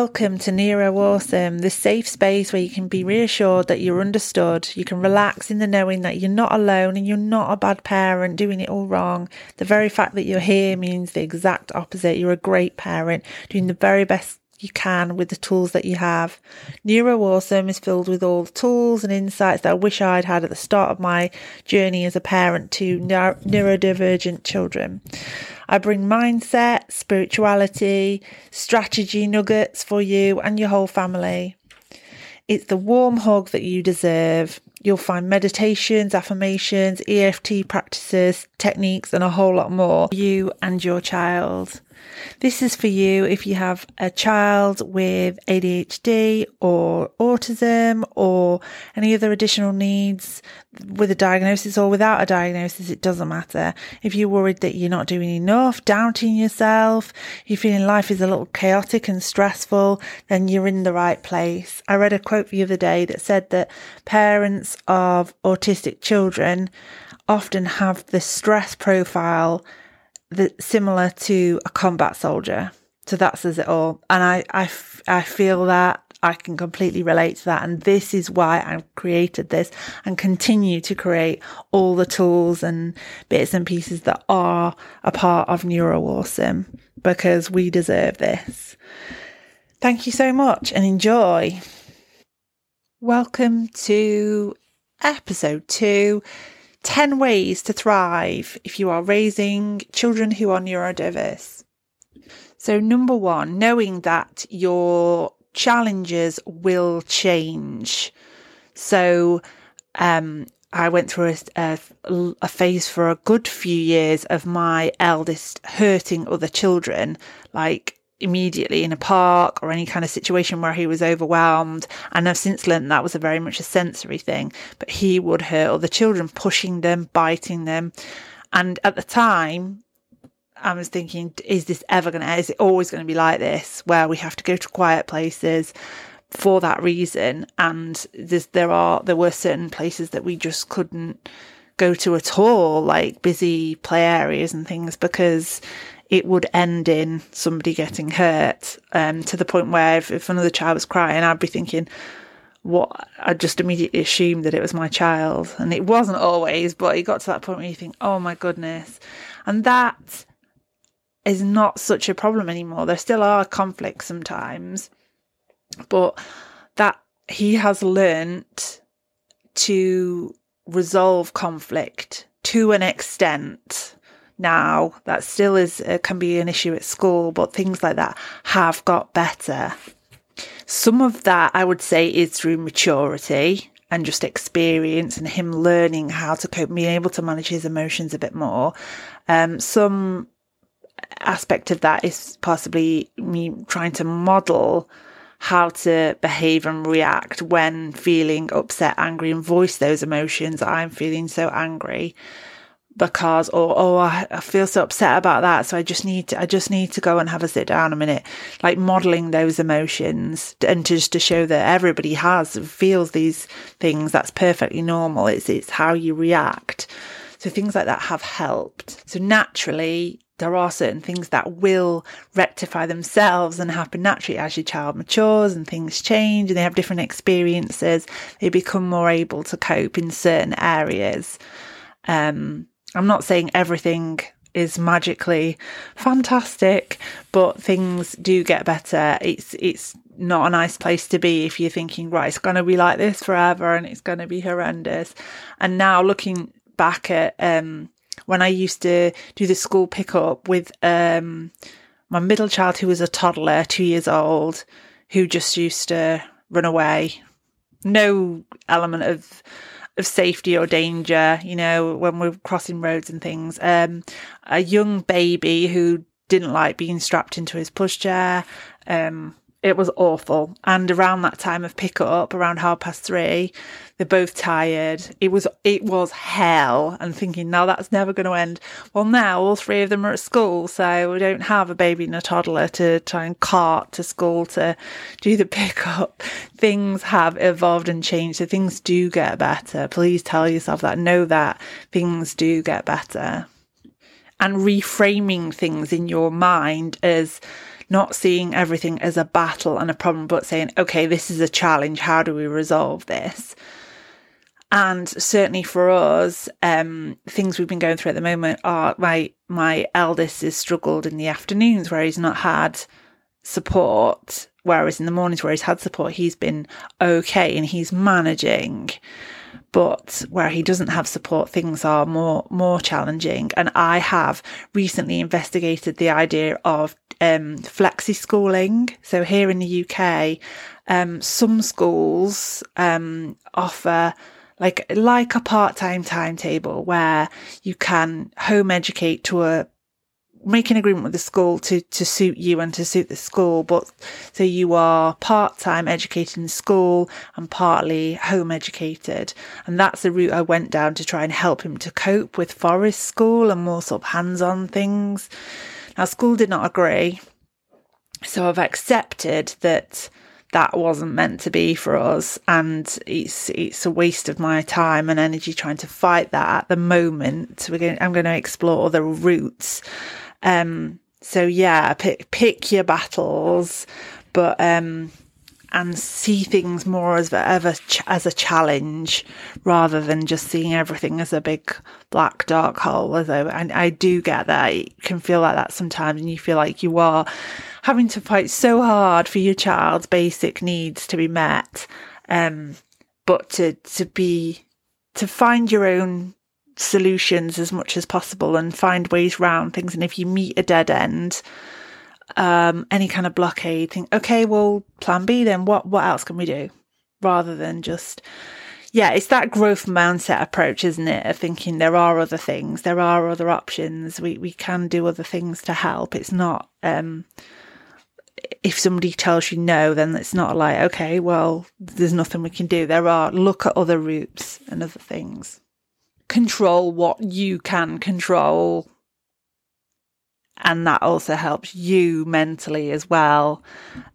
Welcome to Neuro Awesome, um, the safe space where you can be reassured that you're understood. You can relax in the knowing that you're not alone and you're not a bad parent doing it all wrong. The very fact that you're here means the exact opposite. You're a great parent doing the very best you can with the tools that you have. Neuro Awesome is filled with all the tools and insights that I wish I'd had at the start of my journey as a parent to neurodivergent children. I bring mindset, spirituality, strategy nuggets for you and your whole family. It's the warm hug that you deserve. You'll find meditations, affirmations, EFT practices, techniques, and a whole lot more. You and your child. This is for you if you have a child with ADHD or autism or any other additional needs with a diagnosis or without a diagnosis, it doesn't matter. If you're worried that you're not doing enough, doubting yourself, you're feeling life is a little chaotic and stressful, then you're in the right place. I read a quote the other day that said that parents of autistic children often have the stress profile that similar to a combat soldier. So that says it all. And I, I, I feel that I can completely relate to that. And this is why I created this and continue to create all the tools and bits and pieces that are a part of Neuro Awesome because we deserve this. Thank you so much and enjoy. Welcome to episode two 10 ways to thrive if you are raising children who are neurodiverse. So, number one, knowing that your challenges will change. So, um, I went through a, a, a, phase for a good few years of my eldest hurting other children, like immediately in a park or any kind of situation where he was overwhelmed. And I've since learned that was a very much a sensory thing, but he would hurt other children, pushing them, biting them. And at the time, I was thinking, is this ever going to, is it always going to be like this where we have to go to quiet places for that reason? And there are, there were certain places that we just couldn't go to at all, like busy play areas and things because it would end in somebody getting hurt um, to the point where if, if another child was crying, I'd be thinking, what I'd just immediately assumed that it was my child. And it wasn't always, but it got to that point where you think, oh my goodness. And that is not such a problem anymore. There still are conflicts sometimes, but that he has learnt to resolve conflict to an extent now that still is uh, can be an issue at school but things like that have got better some of that i would say is through maturity and just experience and him learning how to cope being able to manage his emotions a bit more um, some aspect of that is possibly me trying to model how to behave and react when feeling upset, angry, and voice those emotions. I'm feeling so angry because or oh I, I, feel so upset about that so i just need to i just need to go and have a sit down a minute. Like modeling those emotions and just to show that everybody has feels these things that's perfectly normal. It's it's how you react. So things like that have helped. So naturally there are certain things that will rectify themselves and happen naturally as your child matures and things change and they have different experiences. They become more able to cope in certain areas. Um, I'm not saying everything is magically fantastic, but things do get better. It's it's not a nice place to be if you're thinking, right, it's going to be like this forever and it's going to be horrendous. And now looking back at um, when I used to do the school pickup with um, my middle child, who was a toddler, two years old, who just used to run away. No element of of safety or danger, you know, when we're crossing roads and things. Um, a young baby who didn't like being strapped into his pushchair. Um, it was awful. And around that time of pickup, around half past three, they're both tired. It was it was hell. And thinking, now that's never going to end. Well, now all three of them are at school, so we don't have a baby and a toddler to try and cart to school to do the pickup. Things have evolved and changed, so things do get better. Please tell yourself that. Know that things do get better. And reframing things in your mind as not seeing everything as a battle and a problem, but saying, okay, this is a challenge. How do we resolve this? And certainly for us, um, things we've been going through at the moment are my my eldest has struggled in the afternoons where he's not had support, whereas in the mornings where he's had support, he's been okay and he's managing. But where he doesn't have support, things are more more challenging. And I have recently investigated the idea of um, flexi schooling. So here in the UK, um, some schools um, offer like like a part-time timetable where you can home educate to a make an agreement with the school to to suit you and to suit the school but so you are part-time educated in school and partly home educated. And that's the route I went down to try and help him to cope with forest school and more sort of hands-on things. Now school did not agree. So I've accepted that that wasn't meant to be for us and it's it's a waste of my time and energy trying to fight that at the moment. We're going I'm going to explore other routes um so yeah pick pick your battles but um and see things more as ever as a challenge rather than just seeing everything as a big black dark hole. Although I, I do get that it can feel like that sometimes, and you feel like you are having to fight so hard for your child's basic needs to be met. Um, but to to be to find your own solutions as much as possible and find ways around things. And if you meet a dead end, um, any kind of blockade, think, okay, well, plan B then what, what else can we do? Rather than just, yeah, it's that growth mindset approach, isn't it? Of thinking there are other things, there are other options, we, we can do other things to help. It's not, um, if somebody tells you no, then it's not like, okay, well, there's nothing we can do. There are, look at other routes and other things. Control what you can control. And that also helps you mentally as well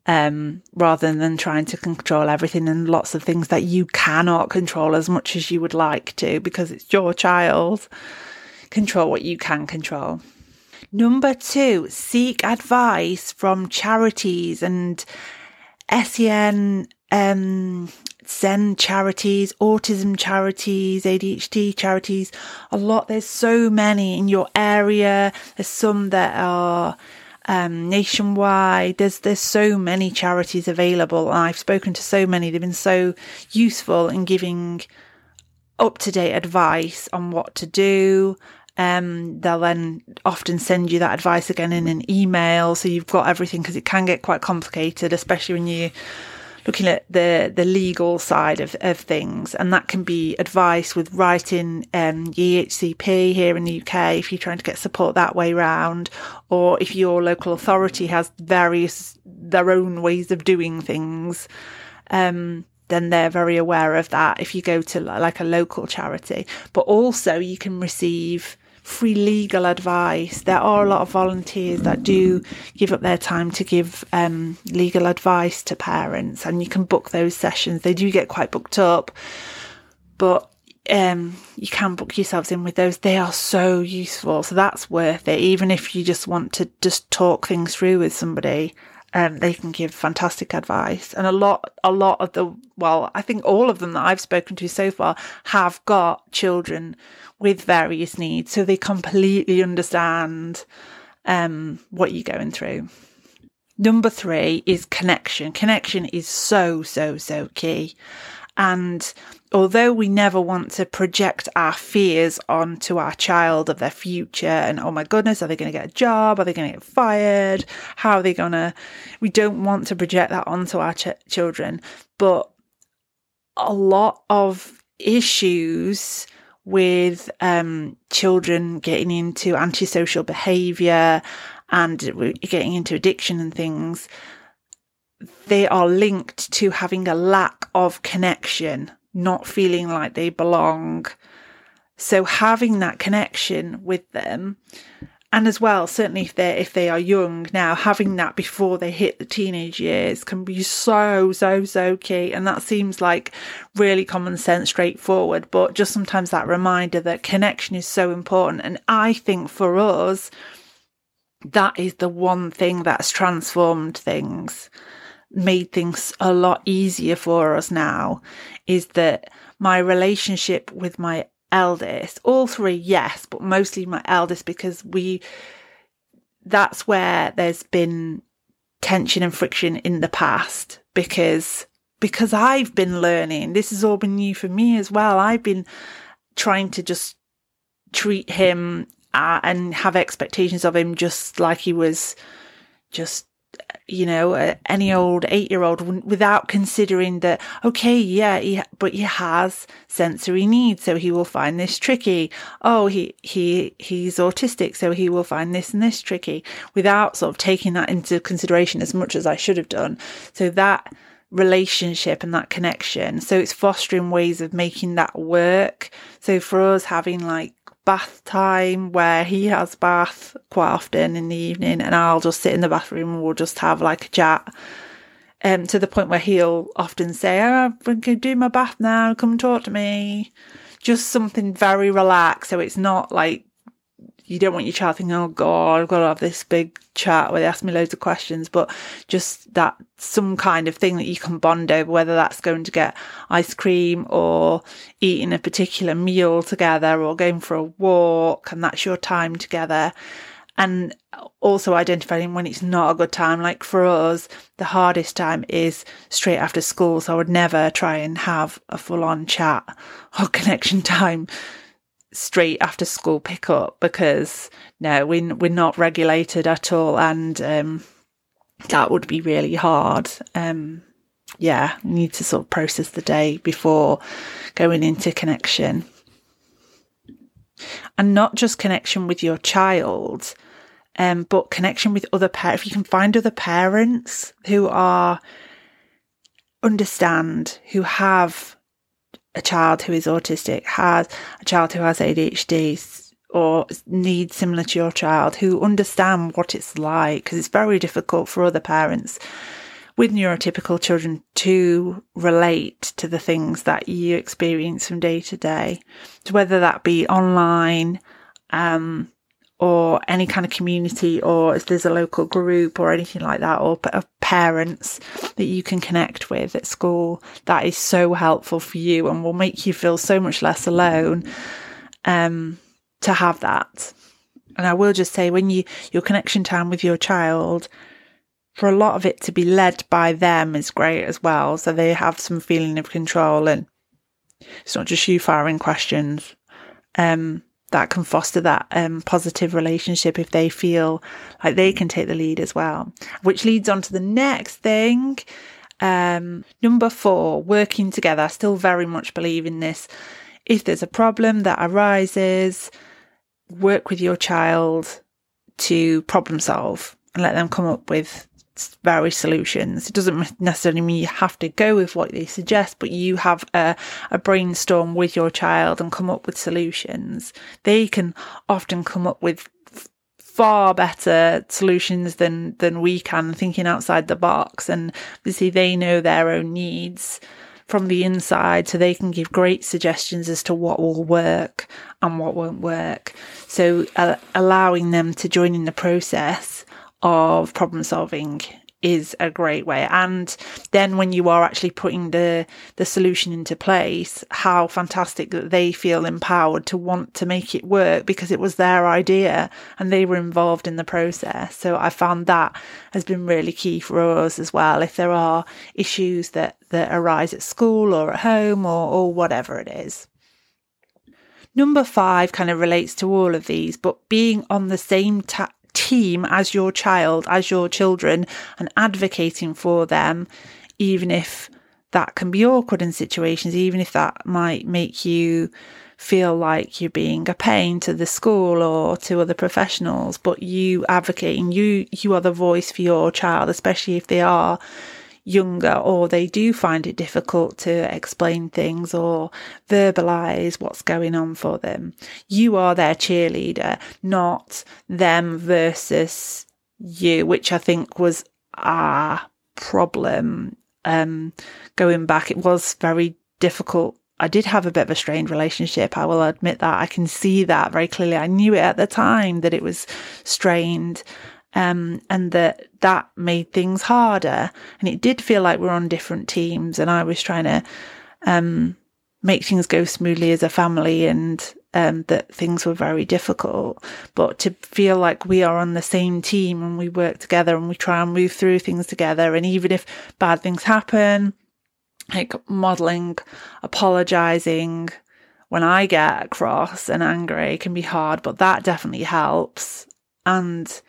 um, rather than trying to control everything and lots of things that you cannot control as much as you would like to because it's your child. Control what you can control. Number 2 seek advice from charities and SEN um, SEND charities, autism charities, ADHD charities, a lot. There's so many in your area. There's some that are um, nationwide. There's there's so many charities available. I've spoken to so many. They've been so useful in giving up to date advice on what to do. Um, they'll then often send you that advice again in an email, so you've got everything because it can get quite complicated, especially when you looking at the the legal side of, of things, and that can be advice with writing um, EHCP here in the UK if you're trying to get support that way round, or if your local authority has various their own ways of doing things. Um, then they're very aware of that if you go to like a local charity. But also, you can receive free legal advice. There are a lot of volunteers that do give up their time to give um, legal advice to parents, and you can book those sessions. They do get quite booked up, but um, you can book yourselves in with those. They are so useful, so that's worth it. Even if you just want to just talk things through with somebody, um, they can give fantastic advice. And a lot, a lot of the, well, I think all of them that I've spoken to so far have got children with various needs. So they completely understand um, what you're going through. Number three is connection. Connection is so, so, so key. And although we never want to project our fears onto our child of their future and, oh my goodness, are they going to get a job? Are they going to get fired? How are they going to? We don't want to project that onto our ch- children. But a lot of issues with um, children getting into antisocial behaviour and getting into addiction and things, they are linked to having a lack of connection, not feeling like they belong. So having that connection with them and as well certainly if they if they are young now having that before they hit the teenage years can be so so so key. And that seems like really common sense straightforward but just sometimes that reminder that connection is so important. And i think for us that is the one thing that's transformed things, made things a lot easier for us now, is that my relationship with my eldest, all three, yes, but mostly my eldest because we, that's where there's been tension and friction in the past because because I've been learning. This has all been new for me as well. I've been trying to just treat him uh, and have expectations of him just like he was just you know, uh, any old eight year old without considering that, okay, yeah, he, but he has sensory needs. So he will find this tricky. Oh, he, he, he's autistic. So he will find this and this tricky without sort of taking that into consideration as much as I should have done. So that relationship and that connection. So it's fostering ways of making that work. So for us having like bath time where he has bath quite often in the evening and I'll just sit in the bathroom and we'll just have like a chat. Um, to the point where he'll often say, Oh, I'm going do my bath now, come talk to me. Just something very relaxed. So it's not like you don't want your child thinking, oh God, I've got to have this big chat where they ask me loads of questions, but just that some kind of thing that you can bond over, whether that's going to get ice cream or eating a particular meal together or going for a walk and that's your time together. And also identifying when it's not a good time. Like for us, the hardest time is straight after school. So I would never try and have a full on chat or connection time straight after school pickup because no, we, we're not regulated at all. And, um, that would be really hard. Um, yeah, you need to sort of process the day before going into connection. And not just connection with your child, um, but connection with other parents. If you can find other parents who are understand, who have a child who is autistic, has a child who has ADHD or needs similar to your child, who understand what it's like, because it's very difficult for other parents with neurotypical children to relate to the things that you experience from day to day, so whether that be online, um, or any kind of community, or if there's a local group or anything like that, or parents that you can connect with at school, that is so helpful for you and will make you feel so much less alone. Um, to have that. And I will just say, when you your connection time with your child, for a lot of it to be led by them is great as well. So they have some feeling of control and it's not just you firing questions. Um, that can foster that um, positive relationship if they feel like they can take the lead as well. Which leads on to the next thing. Um, number four, working together. I still very much believe in this. If there's a problem that arises, work with your child to problem solve and let them come up with various solutions. It doesn't necessarily mean you have to go with what they suggest, but you have a, a brainstorm with your child and come up with solutions. They can often come up with far better solutions than than we can thinking outside the box and obviously they know their own needs from the inside so they can give great suggestions as to what will work and what won't work so uh, allowing them to join in the process of problem solving is a great way. And then when you are actually putting the, the solution into place, how fantastic that they feel empowered to want to make it work because it was their idea and they were involved in the process. So I found that has been really key for us as well. If there are issues that, that arise at school or at home or, or whatever it is. Number five kind of relates to all of these, but being on the same ta- team as your child, as your children, and advocating for them, even if that can be awkward in situations, even if that might make you feel like you're being a pain to the school or to other professionals, but you advocating, you you are the voice for your child, especially if they are younger or they do find it difficult to explain things or verbalize what's going on for them. You are their cheerleader, not them versus you, which I think was our problem. Um, going back, it was very difficult I did have a bit of a strained relationship. I will admit that. I can see that very clearly. I knew it at the time that it was strained. Um, and that that made things harder. And it did feel like we we're on different teams, and I was trying to um, make things go smoothly as a family, and um, that things were very difficult. But to feel like we are on the same team and we work together and we try and move through things together, and even if bad things happen, like modeling, apologizing when I get cross and angry can be hard, but that definitely helps. And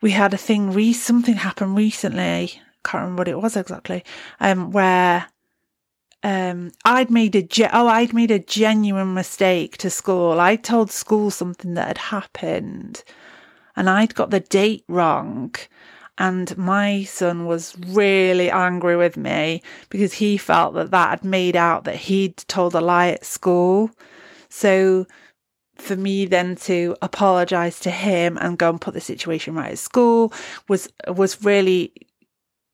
we had a thing, re- something happened recently. Can't remember what it was exactly. Um, where um, I'd made a ge- oh, I'd made a genuine mistake to school. I told school something that had happened, and I'd got the date wrong. And my son was really angry with me because he felt that that had made out that he'd told a lie at school. So for me then to apologize to him and go and put the situation right at school was was really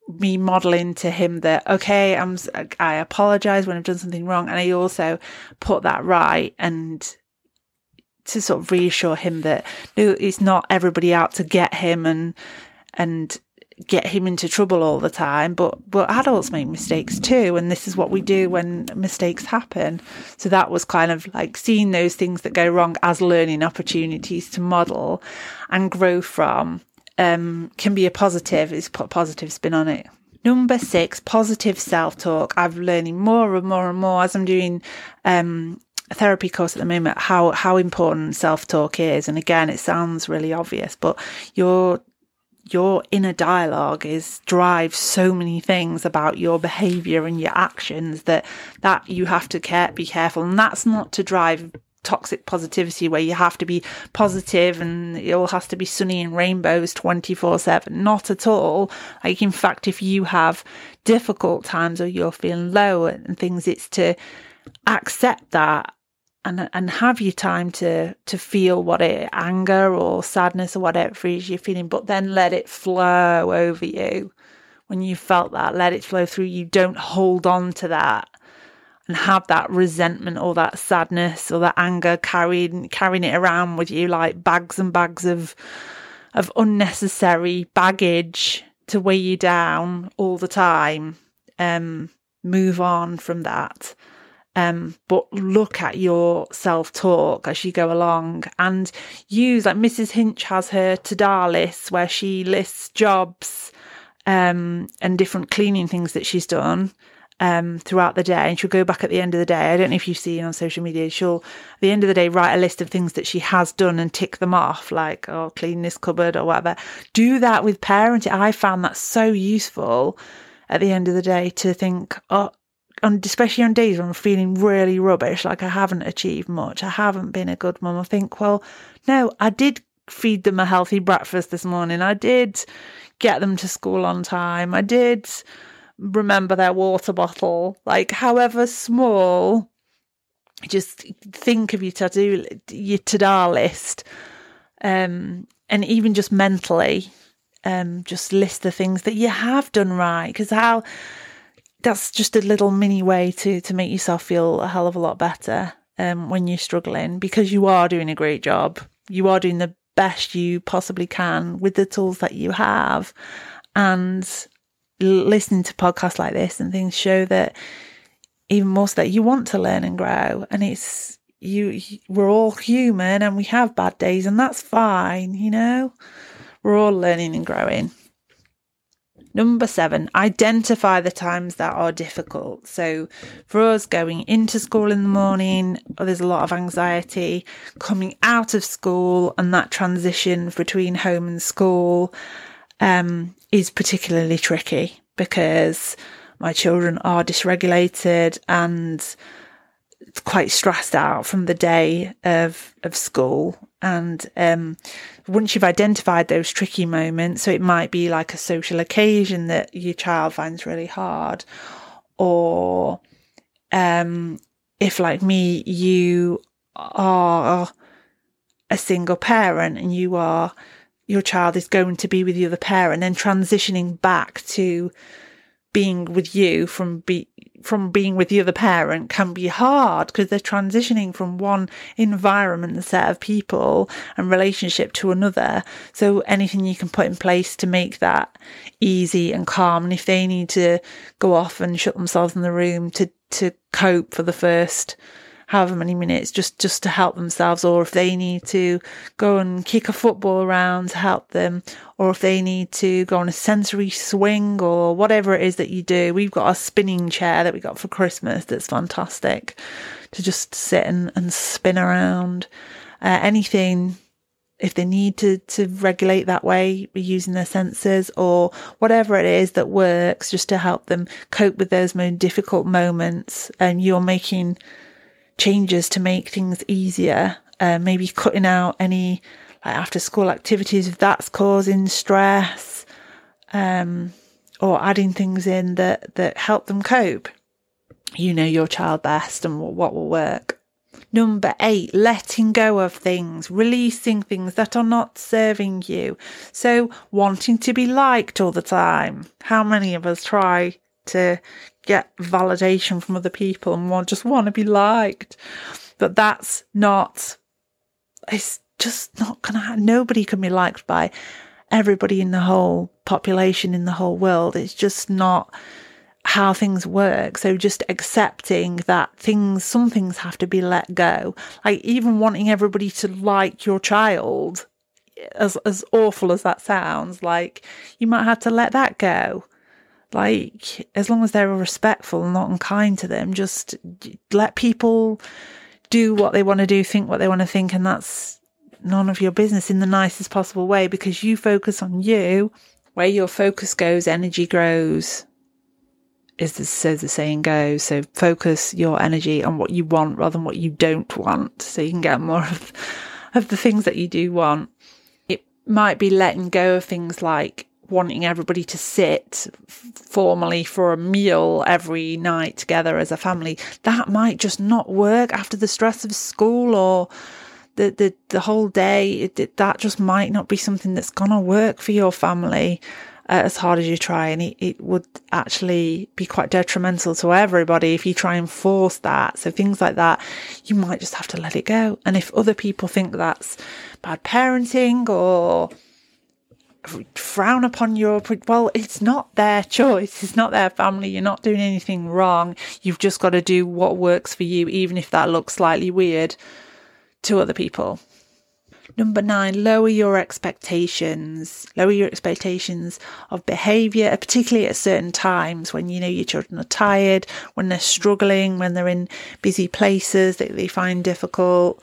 me modeling to him that okay i'm i apologize when i've done something wrong. And i also put that right and to sort of reassure him that it's not everybody out to get him and and get him into trouble all the time, but but adults make mistakes too, and this is what we do when mistakes happen. So that was kind of like seeing those things that go wrong as learning opportunities to model and grow from. Um, can be a positive. Is put positive spin on it. Number six, positive self talk. I'm learning more and more and more as I'm doing um, a therapy course at the moment how how important self talk is. And again, it sounds really obvious, but you're your inner dialogue is drives so many things about your behavior and your actions that that you have to care, be careful. And that's not to drive toxic positivity where you have to be positive and it all has to be sunny and rainbows 24 7 not at all. Like in fact if you have difficult times or you're feeling low and things it's to accept that and and have your time to to feel what it anger or sadness or whatever is you're feeling, but then let it flow over you. When you felt that, let it flow through you. Don't hold on to that and have that resentment or that sadness or that anger carrying carrying it around with you like bags and bags of of unnecessary baggage to weigh you down all the time. Um, move on from that um, but look at your self talk as you go along and use like Mrs. Hinch has her to-do list where she lists jobs um, and different cleaning things that she's done um, throughout the day. And she'll go back at the end of the day. I don't know if you've seen on social media. She'll at the end of the day write a list of things that she has done and tick them off, like oh, clean this cupboard or whatever. Do that with parenting. I found that so useful at the end of the day to think, oh, on especially on days when I'm feeling really rubbish, like I haven't achieved much, I haven't been a good mum, I think, well, no, I did feed them a healthy breakfast this morning. I did get them to school on time. I did remember their water bottle, like however small. Just think of your to do your to do list, um, and even just mentally, um, just list the things that you have done right. Because how that's just a little mini way to to make yourself feel a hell of a lot better um, when you're struggling because you are doing a great job. You are doing the best you possibly can with the tools that you have, and listening to podcasts like this and things show that even more so that you want to learn and grow, and it's you. We're all human and we have bad days, and that's fine. You know, we're all learning and growing. Number seven, identify the times that are difficult. So, for us going into school in the morning, there's a lot of anxiety. Coming out of school and that transition between home and school um, is particularly tricky because my children are dysregulated and quite stressed out from the day of of school and um, once you've identified those tricky moments, so it might be like a social occasion that your child finds really hard, or um, if, like me, you are a single parent and you are your child is going to be with the other parent, then transitioning back to being with you from be from being with the other parent can be hard because they're transitioning from one environment and set of people and relationship to another. So anything you can put in place to make that easy and calm. And if they need to go off and shut themselves in the room to, to cope for the first however many minutes just just to help themselves or if they need to go and kick a football around to help them or if they need to go on a sensory swing or whatever it is that you do. We've got a spinning chair that we got for christmas that's fantastic to just sit and, and spin around. Uh, anything if they need to to regulate that way using their senses or whatever it is that works just to help them cope with those more difficult moments and you're making changes to make things easier. Uh, maybe cutting out any like after school activities if that's causing stress, um, or adding things in that that help them cope. You know your child best and what will work. Number eight, letting go of things, releasing things that are not serving you. So, wanting to be liked all the time. How many of us try to get validation from other people and want just want to be liked. But that's not it's just not gonna happen. Nobody can be liked by everybody in the whole population in the whole world. It's just not how things work. So just accepting that things, some things have to be let go. Like even wanting everybody to like your child, as as awful as that sounds, like you might have to let that go. Like, as long as they're respectful and not unkind to them, just let people do what they want to do, think what they want to think, and that's none of your business in the nicest possible way because you focus on you. Where your focus goes, energy grows. Is the, so the saying goes. So focus your energy on what you want rather than what you don't want, so you can get more of of the things that you do want. It might be letting go of things like wanting everybody to sit formally for a meal every night together as a family, that might just not work after the stress of school or the the, the whole day. It, that just might not be something that's gonna work for your family. Uh, as hard as you try, and it, it would actually be quite detrimental to everybody if you try and force that. So things like that, you might just have to let it go. And if other people think that's bad parenting or frown upon your well it's not their choice. It's not their family. You're not doing anything wrong. You've just got to do what works for you even if that looks slightly weird to other people. Number 9 lower your expectations. Lower your expectations of behavior particularly at certain times when you know your children are tired when they're struggling when they're in busy places that they find difficult.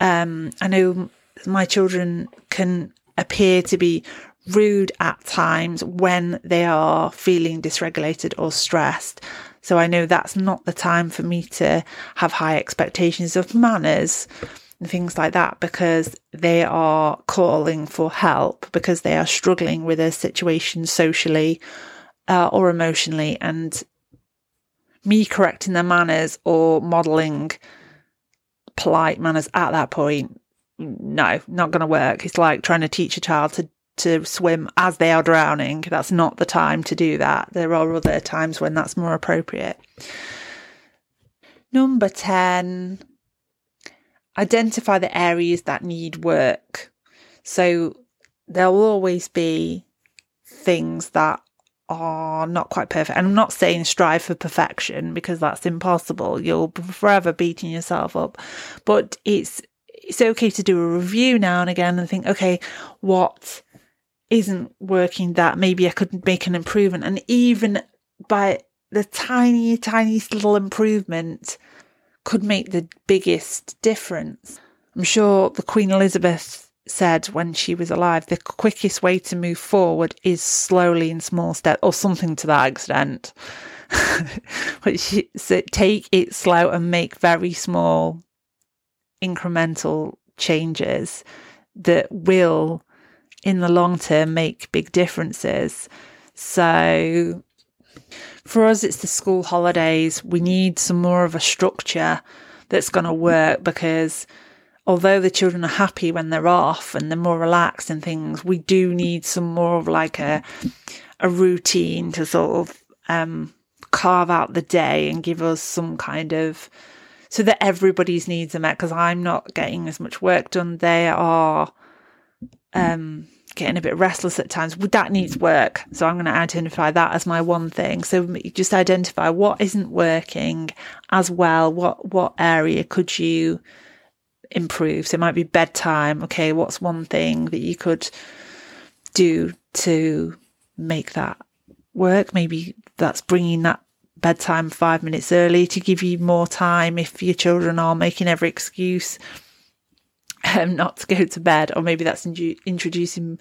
Um, i know my children can appear to be rude at times when they are feeling dysregulated or stressed. So I know that's not the time for me to have high expectations of manners and things like that because they are calling for help because they are struggling with a situation socially uh, or emotionally and me correcting their manners or modeling polite manners at that point no not going to work it's like trying to teach a child to to swim as they are drowning. That's not the time to do that. There are other times when that's more appropriate. Number 10, identify the areas that need work. So there will always be things that are not quite perfect. And I'm not saying strive for perfection because that's impossible. You'll be forever beating yourself up. But it's it's okay to do a review now and again and think, okay, what isn't working that maybe I could make an improvement. And even by the tiny, tiniest little improvement could make the biggest difference. I'm sure the Queen Elizabeth said when she was alive, the quickest way to move forward is slowly in small steps, or something to that extent. but she so take it slow and make very small incremental changes that will in the long term make big differences. So for us, it's the school holidays. We need some more of a structure that's going to work because although the children are happy when they're off and they're more relaxed and things, we do need some more of like a, a routine to sort of um, carve out the day and give us some kind of so that everybody's needs are met because I'm not getting as much work done. They are um, getting a bit restless at times. Well, That needs work. So I'm going to identify that as my one thing. So just identify what isn't working as well. What, what area could you improve? So it might be bedtime. Okay. What's one thing that you could do to make that work? Maybe that's bringing that bedtime five minutes early to give you more time if your children are making every excuse um, not to go to bed, or maybe that's in- introducing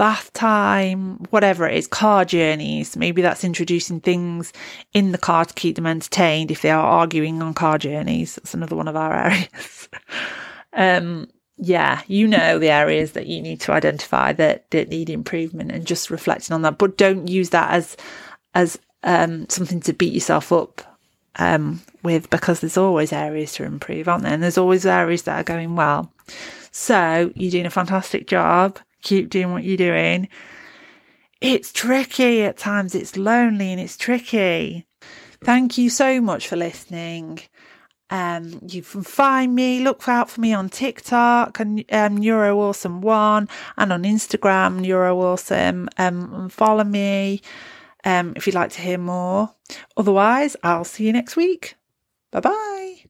bath time, whatever it is, car journeys. Maybe that's introducing things in the car to keep them entertained if they are arguing on car journeys. That's another one of our areas. um, yeah, you know the areas that you need to identify that, that need improvement and just reflecting on that. But don't use that as as um, something to beat yourself up um, with because there's always areas to improve, aren't there? And there's always areas that are going well. So you're doing a fantastic job. Keep doing what you're doing. It's tricky at times. It's lonely and it's tricky. Thank you so much for listening. Um, you can find me, look out for me on TikTok and um, Neuro Awesome One and on Instagram, NeuroAwesome, Um, follow me um, if you'd like to hear more. Otherwise, I'll see you next week. Bye bye.